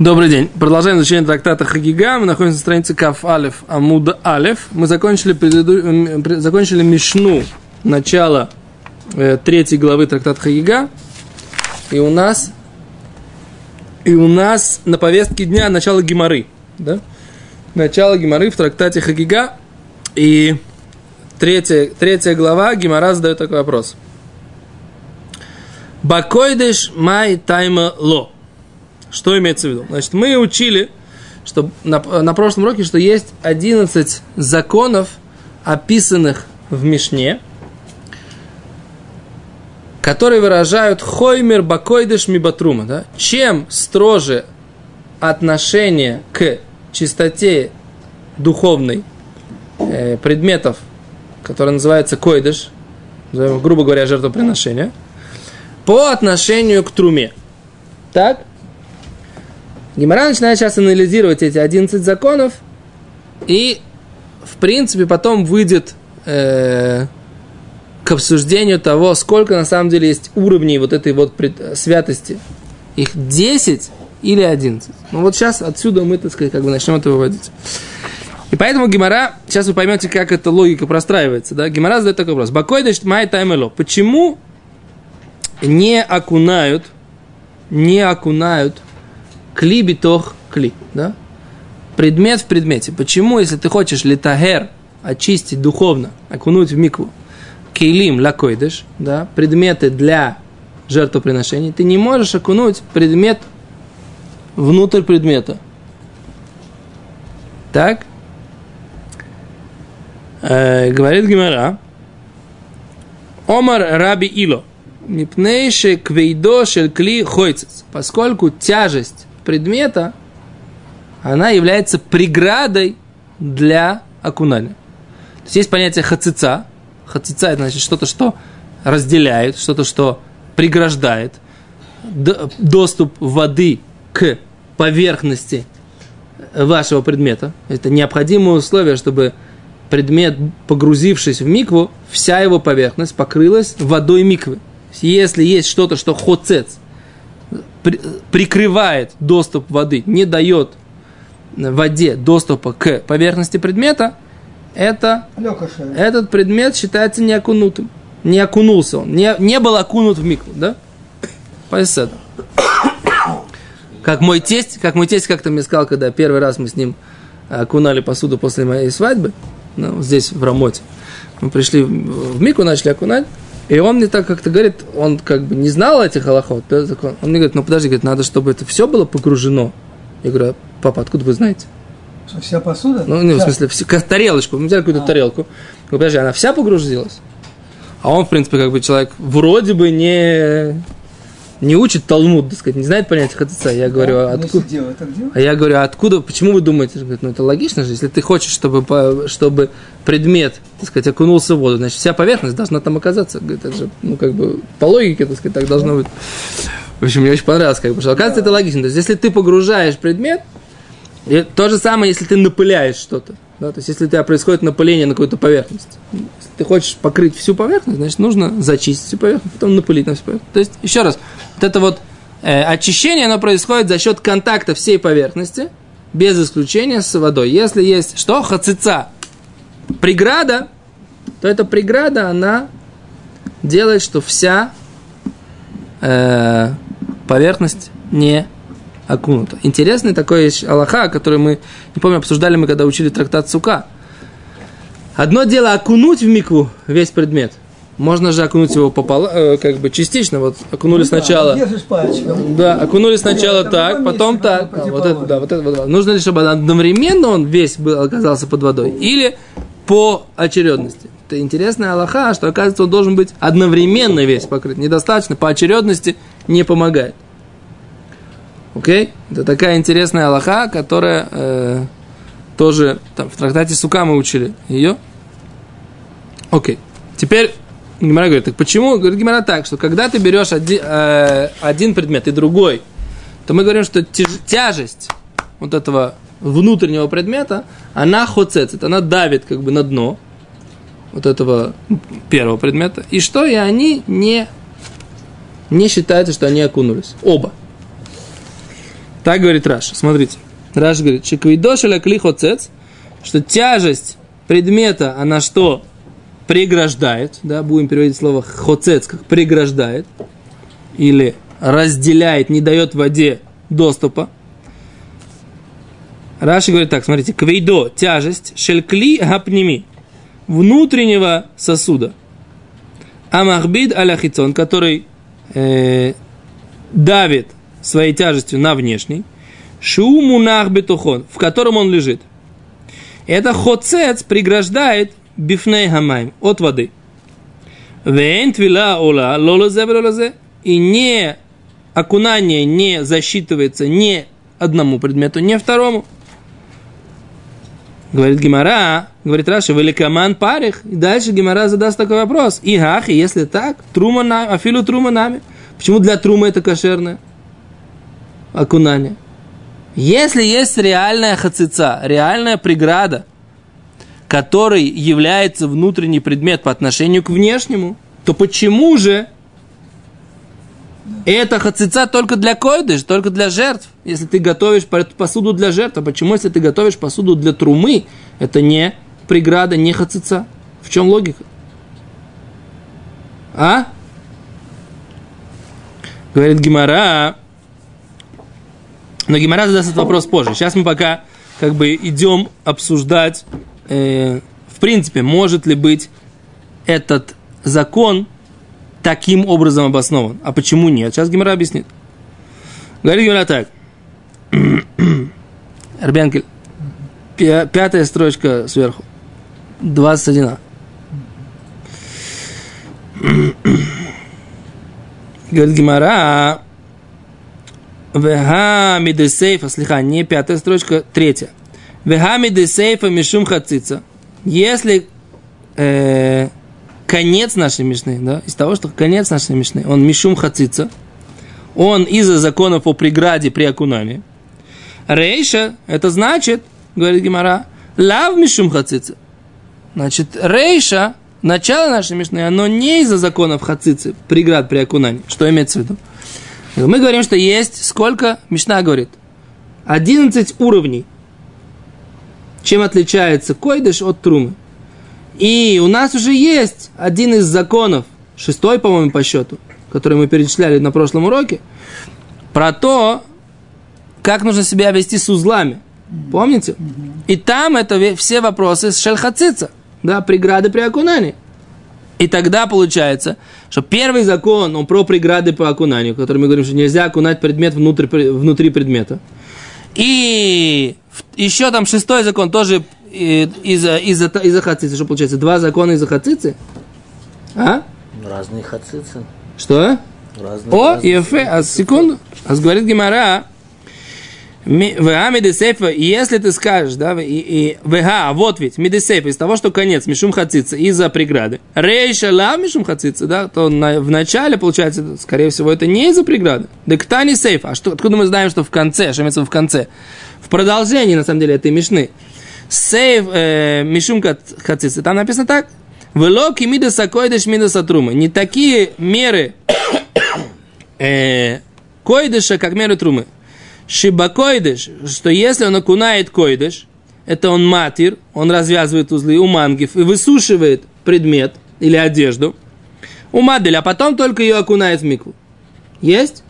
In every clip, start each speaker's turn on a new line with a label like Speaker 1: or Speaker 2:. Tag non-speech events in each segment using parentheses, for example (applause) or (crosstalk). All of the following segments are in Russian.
Speaker 1: Добрый день. Продолжаем изучение трактата Хагига. Мы находимся на странице Каф Алиф Амуда Алиф. Мы закончили, преду... закончили Мишну, начало э, третьей главы трактата Хагига. И у нас и у нас на повестке дня начало Гимары. Да? Начало Гимары в трактате Хагига. И третья, третья глава Гимара задает такой вопрос. Бакойдеш май тайма ло. Что имеется в виду? Значит, мы учили, что на, на прошлом уроке, что есть 11 законов, описанных в Мишне, которые выражают хоймер бакойдеш мибатрума. Да? Чем строже отношение к чистоте духовной э, предметов, которые называются койдыш, грубо говоря, жертвоприношения, по отношению к труме. Так? Гимара начинает сейчас анализировать эти 11 законов, и, в принципе, потом выйдет э, к обсуждению того, сколько на самом деле есть уровней вот этой вот пред, святости. Их 10 или 11. Ну вот сейчас отсюда мы, так сказать, как бы начнем это выводить. И поэтому Гимара, сейчас вы поймете, как эта логика простраивается, да? Гимара задает такой вопрос. Бакой дашь май таймело. Почему не окунают, не окунают кли битох кли, да? Предмет в предмете. Почему, если ты хочешь литагер, очистить духовно, окунуть в микву, кейлим лакойдыш, да, предметы для жертвоприношений, ты не можешь окунуть предмет внутрь предмета. Так? Э, говорит Гимара. Омар Раби Ило. Мипнейше квейдо шель кли хойцец. Поскольку тяжесть предмета, она является преградой для окунания. То есть есть понятие хацица. Хацица это значит что-то, что разделяет, что-то, что преграждает доступ воды к поверхности вашего предмета. Это необходимое условие, чтобы предмет, погрузившись в микву, вся его поверхность покрылась водой миквы. Если есть что-то, что хоцец, прикрывает доступ воды, не дает воде доступа к поверхности предмета, это, этот предмет считается не окунутым. Не окунулся он, не, не был окунут в микву, да? Поясет. (coughs) Как мой тесть, как мой тесть как-то мне сказал, когда первый раз мы с ним окунали посуду после моей свадьбы, ну, здесь, в Рамоте. Мы пришли в Мику, начали окунать, и он мне так как-то говорит, он как бы не знал этих аллахот, да, закон. Он мне говорит, ну подожди, говорит, надо, чтобы это все было погружено. Я говорю, «А, папа, откуда вы знаете?
Speaker 2: Что, вся посуда?
Speaker 1: Ну, не, в смысле, все, тарелочку. Мы взяли какую-то а. тарелку. Говорю, подожди, она вся погрузилась? А он, в принципе, как бы человек вроде бы не не учит Талмуд, так сказать, не знает понятия хатыца. Я говорю, а откуда? А я говорю, а откуда, почему вы думаете? Говорит, ну это логично же, если ты хочешь, чтобы, чтобы предмет, так сказать, окунулся в воду, значит, вся поверхность должна там оказаться. Говорит, это же, ну, как бы, по логике, так сказать, так должно быть. В общем, мне очень понравилось, как бы, что оказывается, это логично. То есть, если ты погружаешь предмет, и то же самое, если ты напыляешь что-то. Да? То есть, если у тебя происходит напыление на какую-то поверхность. Если ты хочешь покрыть всю поверхность, значит, нужно зачистить всю поверхность, потом напылить на всю поверхность. То есть, еще раз, вот это вот э, очищение, оно происходит за счет контакта всей поверхности, без исключения с водой. Если есть что? Хацица. Преграда, то эта преграда, она делает, что вся э, поверхность не окунута. Интересный такой Аллаха, который мы, не помню, обсуждали мы, когда учили трактат Сука. Одно дело окунуть в микву весь предмет. Можно же окунуть его пополам, э, как бы частично. Вот окунули ну, сначала. Да, да, окунули сначала да, так, потом так. А, вот это, да, вот это, вот. Нужно ли, чтобы одновременно он весь был, оказался под водой? Или по очередности? Это интересная Аллаха, что оказывается он должен быть одновременно весь покрыт. Недостаточно, по очередности не помогает. Окей? Okay? Это такая интересная Аллаха, которая э, тоже там, в трактате Сука мы учили ее. Окей. Теперь Гимара говорит, так почему? Говорит Гимара так, что когда ты берешь один, э, один предмет и другой, то мы говорим, что тяж, тяжесть вот этого внутреннего предмета, она хоцецит, она давит как бы на дно вот этого первого предмета. И что? И они не, не считаются, что они окунулись. Оба. Так говорит Раши. Смотрите. Раши говорит, שכבידו של כלי חוצץ, что тяжесть предмета, она что? Преграждает, да, будем переводить слово חוצץ, как преграждает, или разделяет, не дает воде доступа. Раши говорит так, смотрите, כבידו, тяжесть, של כלי הפנימי, внутреннего сосуда. Амахбид аляхицон, который э, давит своей тяжестью на внешний. Шумунах бетухон, в котором он лежит. Это хоцец преграждает бифней хамайм от воды. Вейн твила ола лолозе и не окунание не засчитывается ни одному предмету, ни второму. Говорит Гимара, говорит Раша, великоман парих. И дальше Гимара задаст такой вопрос. И ах, и если так, трума нами, афилу трума нами. Почему для трумы это кошерное окунание? Если есть реальная хацица, реальная преграда, который является внутренний предмет по отношению к внешнему, то почему же это хацица только для койдыш, только для жертв. Если ты готовишь посуду для жертв, а почему, если ты готовишь посуду для трумы, это не преграда, не хацица? В чем логика? А? Говорит Гимара. Но Гимара задаст этот вопрос позже. Сейчас мы пока как бы идем обсуждать, э, в принципе, может ли быть этот закон таким образом обоснован. А почему нет? Сейчас Гимара объяснит. Говорит Гимара так. (clears throat) Арбянкель, пятая строчка сверху. 21. (clears throat) Говорит Гимара, Веха мидесейфа, слиха, не пятая строчка, третья. Веха мидесейфа мишум хацица. Если э, конец нашей Мишны, да, из того, что конец нашей Мишны, он мишум хацица, он из-за законов о преграде при окунании. Рейша, это значит, говорит Гимара, лав мишум хацица. Значит, рейша, начало нашей Мишны, оно не из-за законов хацицы, преград при окунании. Что имеется в виду? Мы говорим, что есть сколько? Мишна говорит. 11 уровней. Чем отличается койдыш от трумы? И у нас уже есть один из законов, шестой, по-моему, по счету, который мы перечисляли на прошлом уроке, про то, как нужно себя вести с узлами. Помните? И там это все вопросы с шельхацица, да, преграды при окунании. И тогда получается, что первый закон, он про преграды по окунанию, который мы говорим, что нельзя окунать предмет внутрь, внутри предмета. И еще там шестой закон тоже из-за из из хацицы, что получается? Два закона из-за хацицы? А?
Speaker 2: Разные хацицы.
Speaker 1: Что?
Speaker 2: Разные,
Speaker 1: О,
Speaker 2: разные
Speaker 1: Ефе, а секунду. А говорит Гимара, в Мидесейфа, если ты скажешь, да, и, и ВГА, вот ведь, Мидесейфа, из того, что конец, Мишум Хацица, из-за преграды. Рейша ла Мишум Хацица, да, то на, в начале, получается, скорее всего, это не из-за преграды. Дектани Сейф, а что, откуда мы знаем, что в конце, что имеется в конце? В продолжении, на самом деле, этой Мишны. Сейв э, Мишум Хацица, там написано так. Велоки мидаса койдеш мидаса трумы. Не такие меры (coughs) э, койдыша, как меры трумы. Шибакойдыш, что если он окунает койдыш, это он матир, он развязывает узлы у мангив и высушивает предмет или одежду. У мадель, а потом только ее окунает в микву. Есть?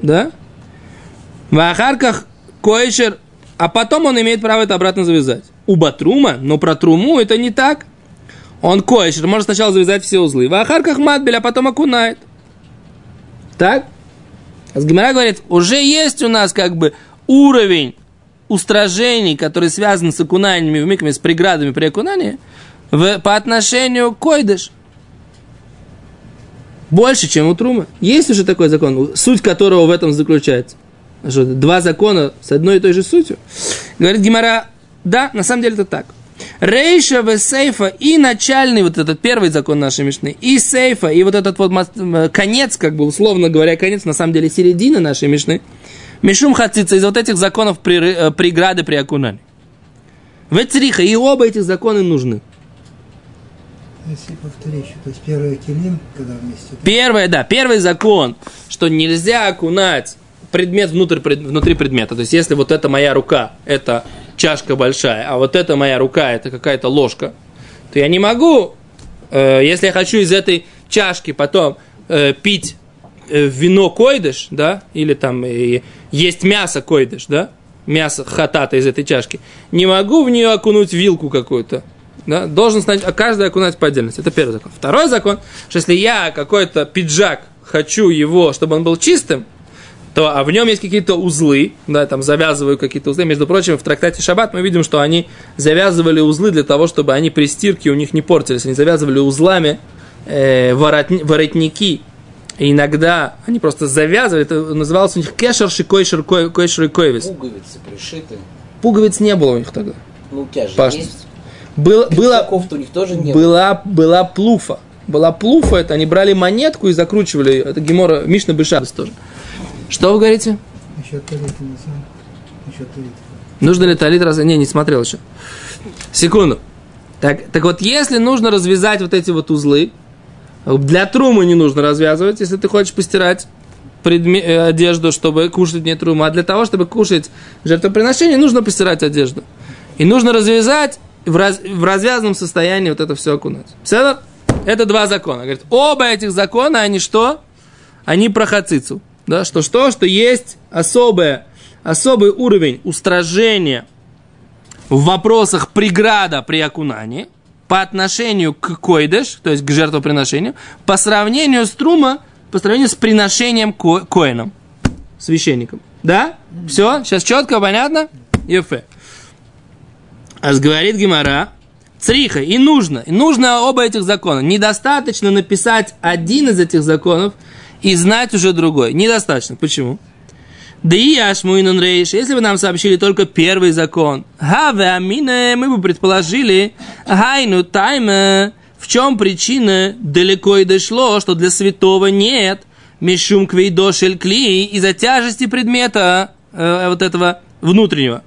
Speaker 1: Да? В ахарках койшер, а потом он имеет право это обратно завязать. У батрума, но про труму это не так. Он койшер, может сначала завязать все узлы. В ахарках матбель, а потом окунает. Так? Гимара говорит, уже есть у нас как бы уровень устражений, который связан с окунаниями в микве, с преградами при окунании, в, по отношению к койдыш. Больше, чем у Трума. Есть уже такой закон, суть которого в этом заключается. Что, два закона с одной и той же сутью. Говорит Гимара, да, на самом деле это так. Рейша в сейфа и начальный вот этот первый закон нашей Мишны, и сейфа, и вот этот вот конец, как бы условно говоря, конец, на самом деле середина нашей Мишны, Мишум хацица из вот этих законов при, э, преграды при окунании. Вецриха, и оба этих закона нужны.
Speaker 3: Если повторить, то есть первый килим, когда вместе.
Speaker 1: Первое, да, первый закон, что нельзя окунать предмет внутрь, пред- внутри предмета. То есть, если вот это моя рука, это чашка большая, а вот это моя рука, это какая-то ложка, то я не могу, э, если я хочу из этой чашки потом э, пить э, вино койдыш, да, или там э, есть мясо койдыш, да, мясо хатата из этой чашки, не могу в нее окунуть вилку какую-то, да, должен знать, а каждый окунать по отдельности. Это первый закон. Второй закон, что если я какой-то пиджак хочу его, чтобы он был чистым, то а в нем есть какие-то узлы, да, там завязываю какие-то узлы. Между прочим, в трактате Шаббат мы видим, что они завязывали узлы для того, чтобы они при стирке у них не портились. Они завязывали узлами э, воротни- воротники. И иногда они просто завязывали, это называлось у них кешер, койшер, койшер и койвис.
Speaker 2: Пуговицы пришиты.
Speaker 1: Пуговиц не было у них тогда.
Speaker 2: Ну, у тебя же
Speaker 1: Паш,
Speaker 2: есть.
Speaker 1: Было, было,
Speaker 2: у них тоже не было.
Speaker 1: была, была плуфа. Была плуфа, это они брали монетку и закручивали. Это Гемора, Мишна Бешабас тоже. Что вы говорите?
Speaker 3: Еще талит. Еще талит.
Speaker 1: Нужно ли талит раз? Не, не смотрел еще. Секунду. Так, так вот, если нужно развязать вот эти вот узлы, для трумы не нужно развязывать, если ты хочешь постирать предме- э, одежду, чтобы кушать не труму, а для того, чтобы кушать жертвоприношение, нужно постирать одежду. И нужно развязать в, раз- в развязанном состоянии вот это все окунать. Все это два закона. Говорит, оба этих закона, они что? Они про хацицу. Да, что что? Что есть особое, особый уровень устражения в вопросах преграда при окунании по отношению к койдеш, то есть к жертвоприношению, по сравнению с трума, по сравнению с приношением ко- коином, священником. Да? Все? Сейчас четко, понятно? Ефе. А говорит Гимара, цриха, и нужно, и нужно оба этих закона. Недостаточно написать один из этих законов и знать уже другой. Недостаточно. Почему? Да и Ашмуинун Рейш, если бы нам сообщили только первый закон, Хаве Амине, мы бы предположили, Хайну Тайме, в чем причина далеко и дошло, что для святого нет Мишум Квейдошель Кли из-за тяжести предмета э, вот этого внутреннего,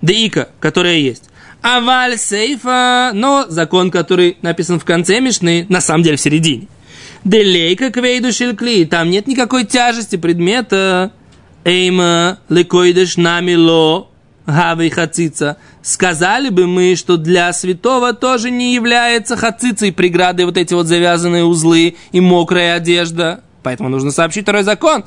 Speaker 1: Деика, которая есть. Аваль Сейфа, но закон, который написан в конце Мишны, на самом деле в середине. Делейка Квейдошель Кли, там нет никакой тяжести предмета, Эйма лекойдеш намило гавей хацица. Сказали бы мы, что для святого тоже не является хацицей преградой вот эти вот завязанные узлы и мокрая одежда. Поэтому нужно сообщить второй закон,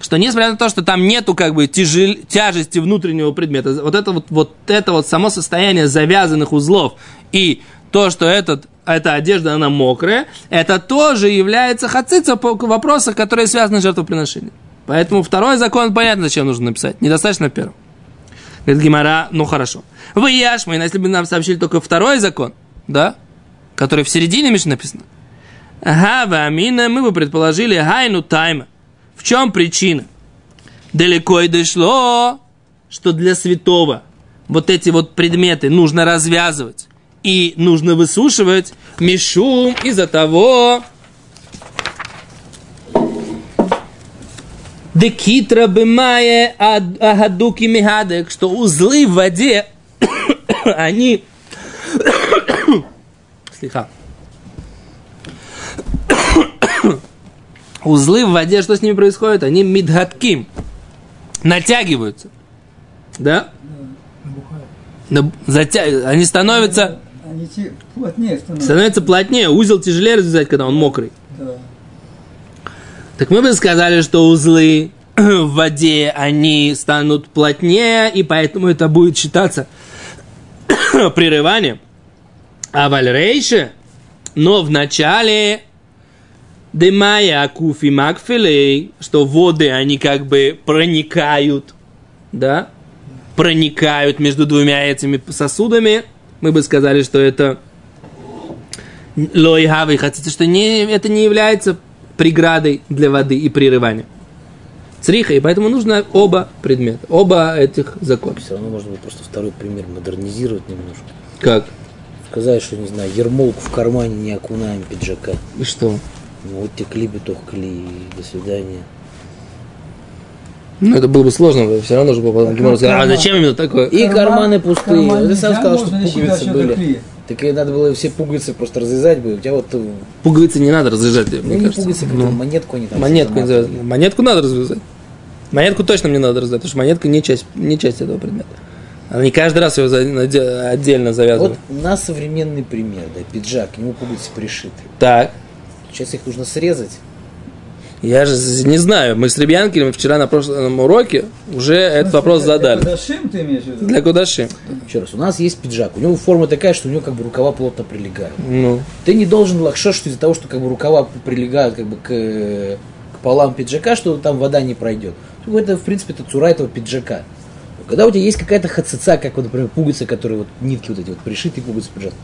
Speaker 1: что несмотря на то, что там нету как бы тяжел, тяжести внутреннего предмета, вот это вот, вот это вот само состояние завязанных узлов и то, что этот, эта одежда, она мокрая, это тоже является хацица по вопросам, которые связаны с жертвоприношением. Поэтому второй закон, понятно, зачем нужно написать. Недостаточно первого. Говорит Гимара, ну хорошо. Вы яшмы, если бы нам сообщили только второй закон, да, который в середине Мишны написано. Ага, амина, мы бы предположили гайну тайма. В чем причина? Далеко и дошло, что для святого вот эти вот предметы нужно развязывать и нужно высушивать мишум из-за того, Декитра бемае агадуки михадек, что узлы в воде, (coughs) они... (coughs) Слиха. (coughs) Узлы в воде, что с ними происходит? Они мидгатким. Натягиваются. Да?
Speaker 3: Набухают.
Speaker 1: Затя... Они становятся,
Speaker 3: Они плотнее становятся.
Speaker 1: становятся плотнее. Узел тяжелее развязать, когда он мокрый.
Speaker 3: Да.
Speaker 1: Так мы бы сказали, что узлы (clears throat) в воде, они станут плотнее, и поэтому это будет считаться (clears throat) прерыванием. А вальрейше, но в начале Демая Акуфи Макфилей, что воды, они как бы проникают, да, проникают между двумя этими сосудами, мы бы сказали, что это лой хавы, хотите, что не, это не является преградой для воды и прерывания. Цриха, и поэтому нужно оба предмета, оба этих закона.
Speaker 2: Все равно можно просто второй пример модернизировать немножко.
Speaker 1: Как?
Speaker 2: Сказать, что, не знаю, ермолку в кармане не окунаем пиджака.
Speaker 1: И что?
Speaker 2: Ну, вот текли битох кли, и до свидания.
Speaker 1: Ну, это было бы сложно, все равно нужно было потом сказать, а зачем именно такое?
Speaker 2: И карманы пустые.
Speaker 3: карман
Speaker 2: Ты сам сказал, что пуговицы были. Так и надо было все пуговицы просто развязать бы. У тебя вот, э,
Speaker 1: Пуговицы не надо разряжать, мне
Speaker 2: ну, не
Speaker 1: кажется.
Speaker 2: пуговицы, как
Speaker 1: Ну,
Speaker 2: монетку они там.
Speaker 1: монетку, не завязали. монетку надо развязать. Монетку точно мне надо раздать, потому что монетка не часть, не часть этого предмета. Она не каждый раз его отдельно завязывает.
Speaker 2: Вот на современный пример, да, пиджак, к нему пуговицы пришиты.
Speaker 1: Так.
Speaker 2: Сейчас их нужно срезать.
Speaker 1: Я же не знаю, мы с Ребянкиным вчера на прошлом уроке уже этот вопрос задали.
Speaker 3: Кудашим ты имеешь в виду?
Speaker 1: Для Кудаши.
Speaker 2: Еще раз, у нас есть пиджак, у него форма такая, что у него как бы рукава плотно прилегают.
Speaker 1: Ну,
Speaker 2: Ты не должен лакшо, что из-за того, что как бы рукава прилегают как бы к, к полам пиджака, что там вода не пройдет. Ну, Это, в принципе, это цура этого пиджака. Когда у тебя есть какая-то хацица, как вот, например, пуговицы, которые вот нитки вот эти вот пришитые пуговицы пиджак,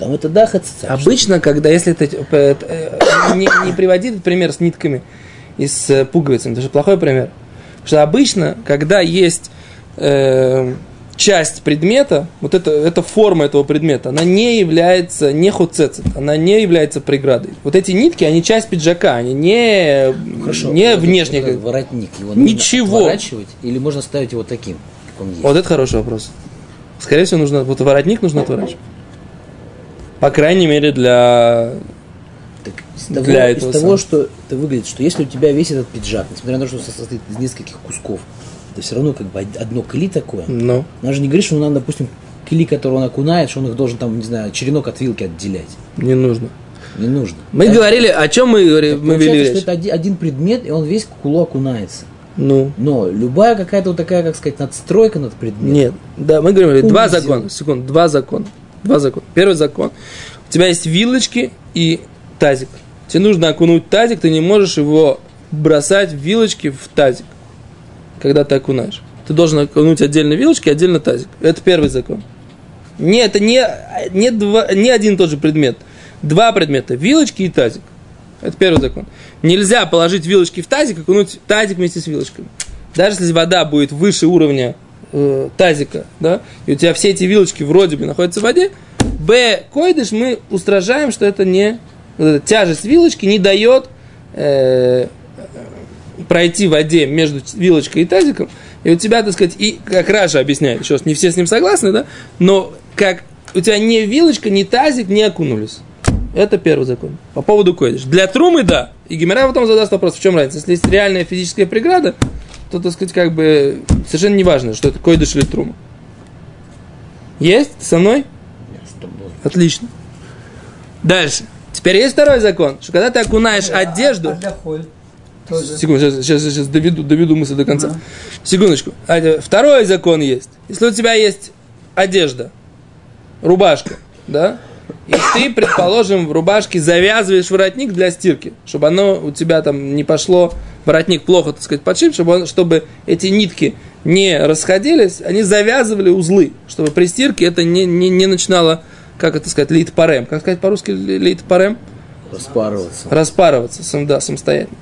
Speaker 2: там это да, хацица.
Speaker 1: обычно, когда, если ты э, э, не, не приводи этот пример с нитками и с э, пуговицами, это же плохой пример. Потому что обычно, когда есть э, часть предмета, вот это, эта форма этого предмета, она не является не хуцецет, она не является преградой. Вот эти нитки, они часть пиджака, они не,
Speaker 2: Хорошо,
Speaker 1: не
Speaker 2: вот
Speaker 1: внешне. как-
Speaker 2: воротник, его нужно
Speaker 1: Ничего.
Speaker 2: отворачивать или можно ставить его таким, как он есть?
Speaker 1: Вот это хороший вопрос. Скорее всего, нужно, вот воротник нужно отворачивать. По крайней мере, для...
Speaker 2: Из того,
Speaker 1: Для
Speaker 2: из
Speaker 1: этого
Speaker 2: того,
Speaker 1: самого.
Speaker 2: что это выглядит, что если у тебя весь этот пиджак, несмотря на то, что состоит из нескольких кусков, это все равно как бы од- одно кли такое.
Speaker 1: Ну,
Speaker 2: Она же не говорит, что надо, допустим, кли, который он окунает, что он их должен там, не знаю, черенок от вилки отделять.
Speaker 1: не нужно.
Speaker 2: Не нужно.
Speaker 1: Мы
Speaker 2: Так-
Speaker 1: говорили, о чем мы, говорили- мы вели речь?
Speaker 2: что это один, предмет, и он весь к кулу окунается.
Speaker 1: Ну,
Speaker 2: Но любая какая-то вот такая, как сказать, надстройка над предметом.
Speaker 1: нет. Да, мы говорим, два
Speaker 2: Узел.
Speaker 1: закона. Секунду, два закона. Два закона. Первый закон. У тебя есть вилочки и тазик. Тебе нужно окунуть тазик, ты не можешь его бросать вилочки в тазик, когда ты окунаешь. Ты должен окунуть отдельно вилочки, отдельно тазик. Это первый закон. Не, это не, не, два, не один и тот же предмет. Два предмета. Вилочки и тазик. Это первый закон. Нельзя положить вилочки в тазик, окунуть тазик вместе с вилочками. Даже если вода будет выше уровня э, тазика, да, и у тебя все эти вилочки вроде бы находятся в воде, Б, койдыш, мы устражаем, что это не вот тяжесть вилочки не дает э, пройти в воде между вилочкой и тазиком, и у тебя, так сказать, и как Раша объясняет, раз, не все с ним согласны, да, но как у тебя ни вилочка, ни тазик не окунулись. Это первый закон. По поводу койдыш. Для трумы, да. И Гимера потом задаст вопрос, в чем разница. Если есть реальная физическая преграда, то, так сказать, как бы совершенно не важно, что это койдыш или трума. Есть? Ты со мной? Отлично. Дальше. Теперь есть второй закон, что когда ты окунаешь
Speaker 3: А-
Speaker 1: одежду...
Speaker 3: А.
Speaker 1: Секунду, сейчас, сейчас, сейчас доведу, доведу мысль до конца.
Speaker 3: Ага.
Speaker 1: Секундочку. А, э, Второй закон есть. Если у тебя есть одежда, рубашка, да, и ты, предположим, в рубашке завязываешь воротник для стирки, чтобы оно у тебя там не пошло, воротник плохо, так сказать, подшит, чтобы, он- чтобы эти нитки не расходились, они завязывали узлы, чтобы при стирке это не, не, не начинало, как это сказать, лит парем. Как сказать по-русски лит парем?
Speaker 2: Распарываться.
Speaker 1: распарываться сам, да, самостоятельно.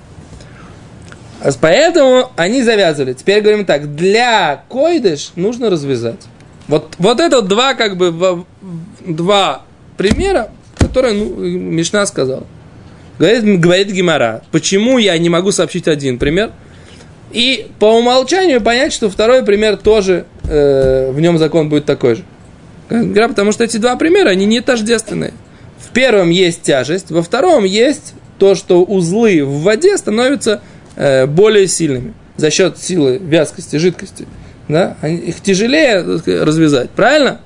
Speaker 1: А Поэтому они завязывали. Теперь говорим так, для койдыш нужно развязать. Вот, вот это два, как бы, два примера, которые ну, Мишна сказал. Говорит, говорит Гимара, почему я не могу сообщить один пример, и по умолчанию понять, что второй пример тоже, э, в нем закон будет такой же. Говорят, Потому что эти два примера, они не тождественные. В первом есть тяжесть, во втором есть то, что узлы в воде становятся э, более сильными за счет силы вязкости жидкости. Да? Они- Их тяжелее развязать, правильно?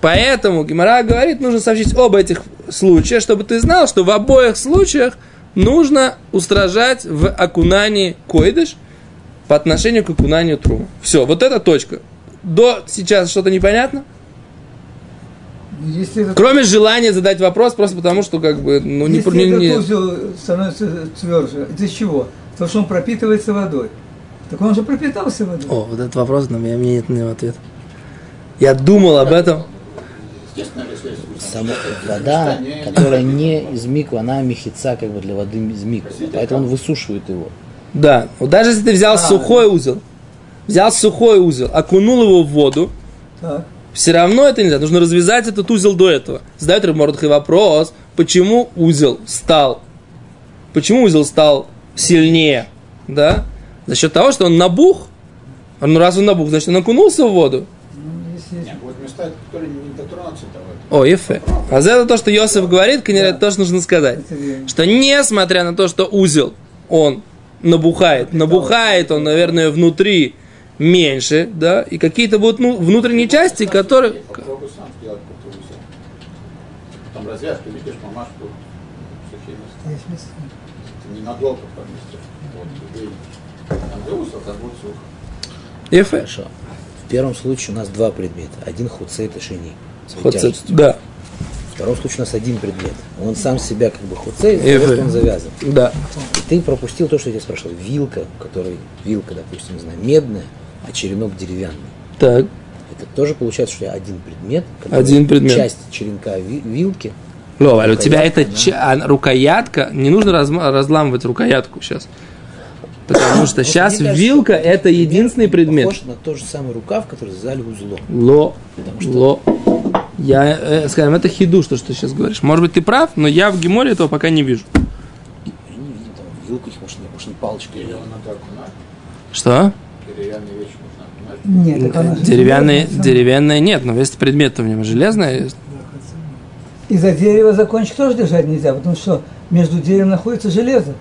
Speaker 1: Поэтому Гимара говорит, нужно сообщить оба этих случая, чтобы ты знал, что в обоих случаях нужно устражать в окунании койдыш по отношению к окунанию трума. Все, вот эта точка. До сейчас что-то непонятно?
Speaker 3: Если этот,
Speaker 1: Кроме желания задать вопрос, просто потому что как бы, ну, не,
Speaker 3: если
Speaker 1: не-
Speaker 3: этот узел становится тверже, из-за чего? Потому что он пропитывается водой. Так он же пропитался водой.
Speaker 1: О, вот этот вопрос, но у меня нет на него ответа. Я думал об этом.
Speaker 2: Сама вода, которая не из миквы, она мехица как бы для воды из миквы. Поэтому он высушивает его.
Speaker 1: Да, вот даже если ты взял
Speaker 3: А.
Speaker 1: сухой узел, взял сухой узел, окунул его в воду,
Speaker 3: Так.
Speaker 1: все равно это нельзя. Нужно развязать этот узел до этого. Задает Рабмордхай вопрос, почему узел стал, почему узел стал сильнее, да? За счет того, что он набух, А ну раз он набух, значит он окунулся в воду.
Speaker 3: Ну, если-
Speaker 4: Нет, вот места, которые не дотронутся того.
Speaker 1: О, ефе. А за это то, что Йосиф говорит, конечно, это тоже нужно сказать. Что несмотря на то, что узел, он набухает. Набухает он, наверное, внутри меньше, да, и какие-то будут ну, внутренние части, которые...
Speaker 4: Там развязку видишь, мамаш тут сухие места.
Speaker 3: Есть место.
Speaker 4: Ты не надолго поместишь. Вот, видишь. Там где усов, там будет сухо.
Speaker 1: Ефе.
Speaker 2: Хорошо. В первом случае у нас два предмета. Один хуцет и шини. вытяжестью.
Speaker 1: Да,
Speaker 2: В втором случае у нас один предмет. Он сам себя как бы того, что он завязан.
Speaker 1: да.
Speaker 2: И ты пропустил то, что я тебя спрашивал. Вилка, у которой вилка, допустим, не знаю, медная, а черенок деревянный.
Speaker 1: Так,
Speaker 2: Это тоже получается, что тебя один предмет. который
Speaker 1: Один предмет.
Speaker 2: Часть черенка ви- вилки.
Speaker 1: Лова, у тебя это
Speaker 2: Рукоятка,
Speaker 1: ча- а, рукоятка, не нужно разма- разламывать рукоятку сейчас. Потому что сейчас
Speaker 2: кажется,
Speaker 1: вилка
Speaker 2: что
Speaker 1: это единственный предмет.
Speaker 2: Похож на тот же самый рукав, который сзади узлом.
Speaker 1: Ло,
Speaker 2: Потому что-
Speaker 1: ло. Я, э, скажем, это хиду, что, что ты сейчас говоришь. Может быть, ты прав, но я в Геморе этого пока не вижу.
Speaker 2: Я не видел там вилку, их может, не- может, не палочка.
Speaker 4: Или.
Speaker 1: Что?
Speaker 4: Деревянные вещи нужно окунать.
Speaker 3: Нет, так она
Speaker 1: Деревянные, деревянные нет, но есть предмет в нем железное есть.
Speaker 3: И за дерево закончик тоже держать нельзя, потому что между деревом находится железо.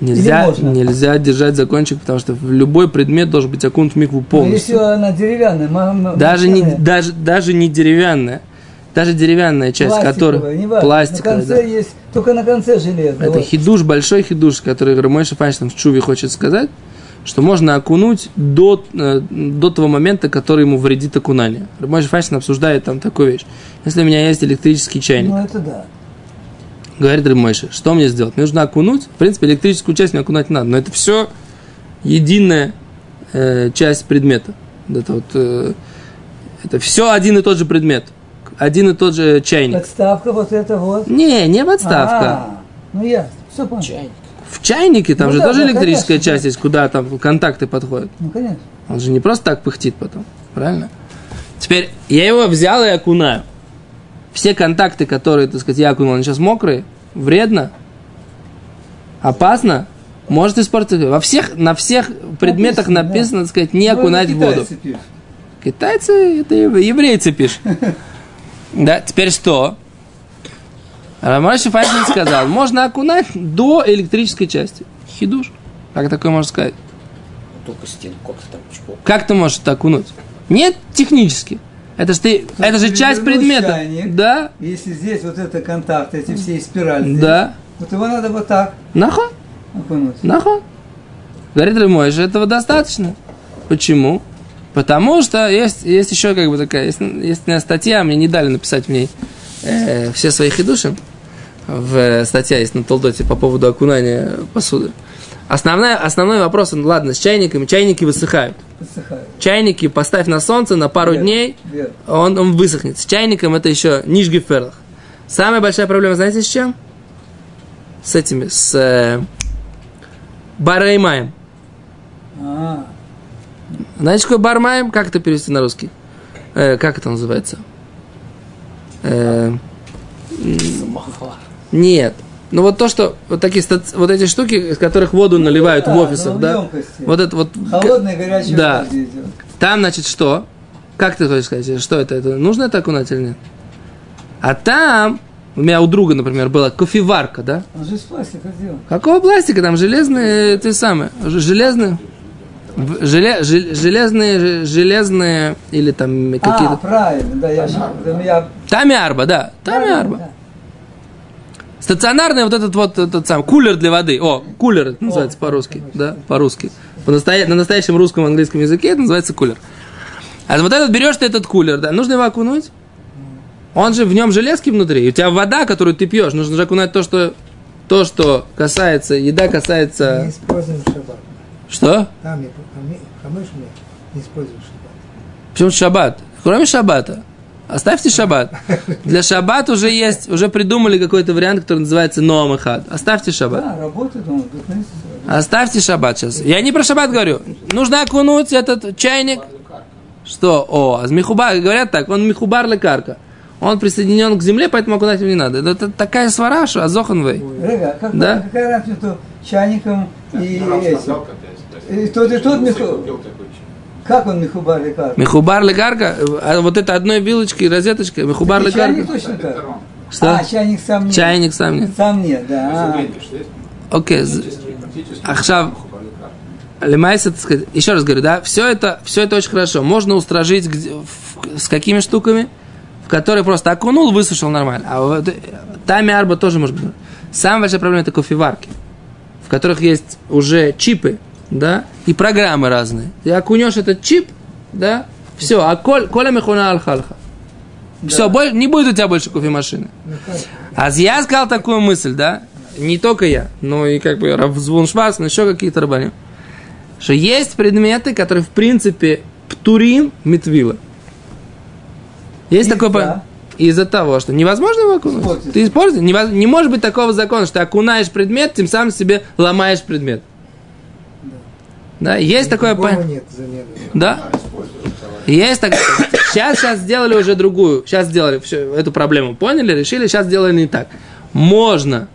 Speaker 1: Нельзя, нельзя держать закончик, потому что в любой предмет должен быть окунут в микву
Speaker 3: Но
Speaker 1: полностью.
Speaker 3: если она деревянная, ма-
Speaker 1: Даже не, даже, даже не деревянная. Даже деревянная часть,
Speaker 3: пластиковая,
Speaker 1: которая...
Speaker 3: неважно,
Speaker 1: Пластиковая,
Speaker 3: на конце
Speaker 1: да.
Speaker 3: есть, только на конце железо.
Speaker 1: Это
Speaker 3: вот.
Speaker 1: хидуш, большой хидуш, который Рамойша Файнштейн в Чуве хочет сказать, что можно окунуть до, э, до того момента, который ему вредит окунание. Рамойша Файнштейн обсуждает там такую вещь. Если у меня есть электрический чайник,
Speaker 3: Ну это да.
Speaker 1: говорит Рамойша, что мне сделать? Мне нужно окунуть, в принципе, электрическую часть мне окунать не надо, но это все единая э, часть предмета. Это вот, э, это все один и тот же предмет, один и тот же чайник.
Speaker 3: Подставка вот это вот.
Speaker 1: Не, не подставка.
Speaker 3: А, ну ясно, все понял.
Speaker 2: Чайник.
Speaker 1: В чайнике там
Speaker 3: Ну
Speaker 1: же
Speaker 3: да,
Speaker 1: тоже
Speaker 3: да,
Speaker 1: электрическая
Speaker 3: конечно,
Speaker 1: часть есть, куда там контакты подходят.
Speaker 3: Ну конечно.
Speaker 1: Он же не просто так пыхтит потом, правильно? Теперь я его взял и окунаю. Все контакты, которые, так сказать, я окунул, они сейчас мокрые, вредно, опасно, может испортить. Во всех, на всех предметах
Speaker 3: Написано, да.
Speaker 1: написано, так сказать, не
Speaker 3: Ну,
Speaker 1: окунать в воду.
Speaker 3: китайцы пишут.
Speaker 1: Китайцы, это ев- еврейцы пишут. (laughs) Да, теперь что? Рамаши Файнштейн сказал, можно окунать до электрической части. Хидуш. Как такое можно сказать?
Speaker 2: Только стенку как-то там чпок.
Speaker 1: Как ты можешь это окунуть? Нет, технически. Это же ты, это же часть предмета.
Speaker 3: чайник.
Speaker 1: Да,
Speaker 3: Если здесь вот это контакт, эти все спирали, здесь,
Speaker 1: да.
Speaker 3: вот его надо вот так
Speaker 1: Нахон,
Speaker 3: окунуть.
Speaker 1: нахон. Говорит Рамойша, этого достаточно. Почему? Потому что есть, есть еще как бы такая, есть, есть статья, мне не дали написать в ней э, все свои хидуши. В э, статья есть на Толдоте по поводу окунания посуды. Основная, основной вопрос, ну ладно, с чайниками, чайники высыхают.
Speaker 3: Подсыхает.
Speaker 1: Чайники поставь на солнце на пару
Speaker 3: Вверх,
Speaker 1: дней,
Speaker 3: вверх.
Speaker 1: он, он высохнет. С чайником это еще нижгеферлах. Самая большая проблема, знаете, с чем? С этими, с э, бараймаем.
Speaker 3: А,
Speaker 1: Знаете, какой бармаем? Как это перевести на русский? Э, как это называется? Э. нет. Ну вот то, что вот такие вот эти штуки, из которых воду наливают
Speaker 3: да,
Speaker 1: в офисах,
Speaker 3: ну,
Speaker 1: да?
Speaker 3: емкости.
Speaker 1: Вот это вот.
Speaker 3: Холодная, горячая
Speaker 1: Да. Там, значит, что? Как ты хочешь сказать? Что это? это? Нужно это окунать или нет? А там, у меня у друга, например, была кофеварка, да?
Speaker 3: Он же из пластика сделан.
Speaker 1: Какого пластика? Там железные, ты самое, железные, желе- жел- железные, железные или там
Speaker 3: А,
Speaker 1: какие-то.
Speaker 3: правильно, да, я, щас- да, я
Speaker 1: Тамиарба, да,
Speaker 3: да,
Speaker 1: тамиарба.
Speaker 3: да,
Speaker 1: Стационарный вот этот вот этот сам кулер для воды. О, кулер называется по-русски, да, по-русски. По настоя- на настоящем русском английском языке это называется кулер. А вот этот берешь ты этот кулер, да, нужно его окунуть. Он же в нем железки внутри. И у тебя вода, которую ты пьешь, нужно же окунать то, что то, что касается, еда
Speaker 5: Не
Speaker 1: касается.
Speaker 5: используем шаббат.
Speaker 1: Что?
Speaker 5: Там хамыш не используем шаббат.
Speaker 1: Почему шаббат? Кроме шаббата. Оставьте шаббат. Для шаббат уже есть, уже придумали какой-то вариант, который называется Ноам. Оставьте шаббат.
Speaker 3: да, работает он.
Speaker 1: Оставьте шаббат сейчас. Я не про шаббат говорю. Нужно окунуть этот чайник. Что? О, а михубар, говорят так, он михубар лекарка. Он присоединен к земле, поэтому окунать его не надо. Это, это такая свара, что азоханвей.
Speaker 3: Рега, как,
Speaker 1: Да.
Speaker 3: какая разница между чайником и И тот, и тот
Speaker 4: спросил,
Speaker 3: Как он михубар лекар?
Speaker 1: Михубар лекарка, а вот это одной вилочкой, розеточкой, михубар
Speaker 3: И чайник
Speaker 1: лекарка.
Speaker 3: точно так.
Speaker 1: Что?
Speaker 3: А, чайник сам нет.
Speaker 1: Чайник сам нет.
Speaker 3: Сам нет, да.
Speaker 1: Окей. Ахшав.
Speaker 4: Хубали карту.
Speaker 1: Лемайс, это сказать, еще раз говорю, да, все это, все это очень хорошо. Можно устражить где- в- с какими штуками, в которые просто окунул, высушил нормально. А вот э, тами арба тоже может быть. Самая большая проблема это кофеварки, в которых есть уже чипы, да, и программы разные. Ты окунешь этот чип, да, все, а коль, коля мехуна алхалха. Все, боль- не будет у тебя больше кофемашины. А я сказал такую мысль, да, не только я, но и как бы Равзвун Шварц, но еще какие-то рабани, что есть предметы, которые в принципе птурим митвила. Есть
Speaker 3: Из-за?
Speaker 1: такое по- из-за того, что невозможно его окунуть.
Speaker 3: Испортить.
Speaker 1: Ты используешь, невоз- не может быть такого закона, что ты окунаешь предмет, тем самым себе ломаешь предмет. Да, есть такое по-
Speaker 5: нет замены.
Speaker 1: Да? Есть так. Сейчас, сейчас сделали уже другую. Сейчас сделали всё, эту проблему. Поняли, решили, сейчас сделали не так. Можно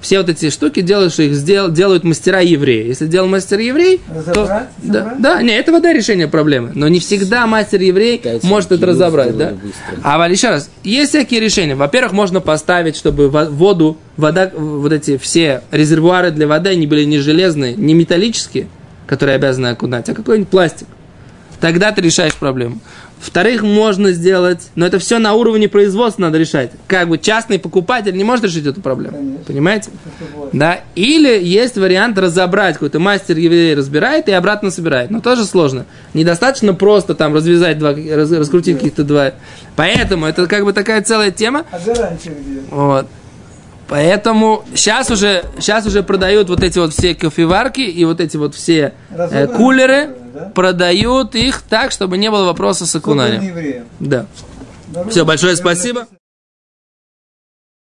Speaker 1: все вот эти штуки делать, что их сдел- делают мастера евреи. Если делал мастер еврей, то...
Speaker 3: Разобрать,
Speaker 1: Да,
Speaker 3: собрать?
Speaker 1: да, не, это вода решение проблемы. Но не всегда мастер еврей
Speaker 2: Кайся,
Speaker 1: может это разобрать, да?
Speaker 2: быстро.
Speaker 1: А еще раз, есть всякие решения. Во-первых, можно поставить, чтобы во- воду, вода, вот эти все резервуары для воды, они были не железные, не металлические, которые обязаны окунать, а какой-нибудь пластик. Тогда ты решаешь проблему. Вторых, можно сделать, но это все на уровне производства надо решать. Как бы частный покупатель не может решить эту проблему.
Speaker 3: Конечно.
Speaker 1: Понимаете? Да, или есть вариант разобрать, какой-то мастер еврей разбирает и обратно собирает, но тоже сложно. Недостаточно просто там развязать два, раз- раскрутить каких-то два. Поэтому это как бы такая целая тема.
Speaker 3: А гарантия где?
Speaker 1: Вот. Поэтому сейчас уже, сейчас уже продают вот эти вот все кофеварки и вот эти вот все э, кулеры,
Speaker 3: да?
Speaker 1: продают их так, чтобы не было вопроса с окунанием. Да. Все, большое спасибо.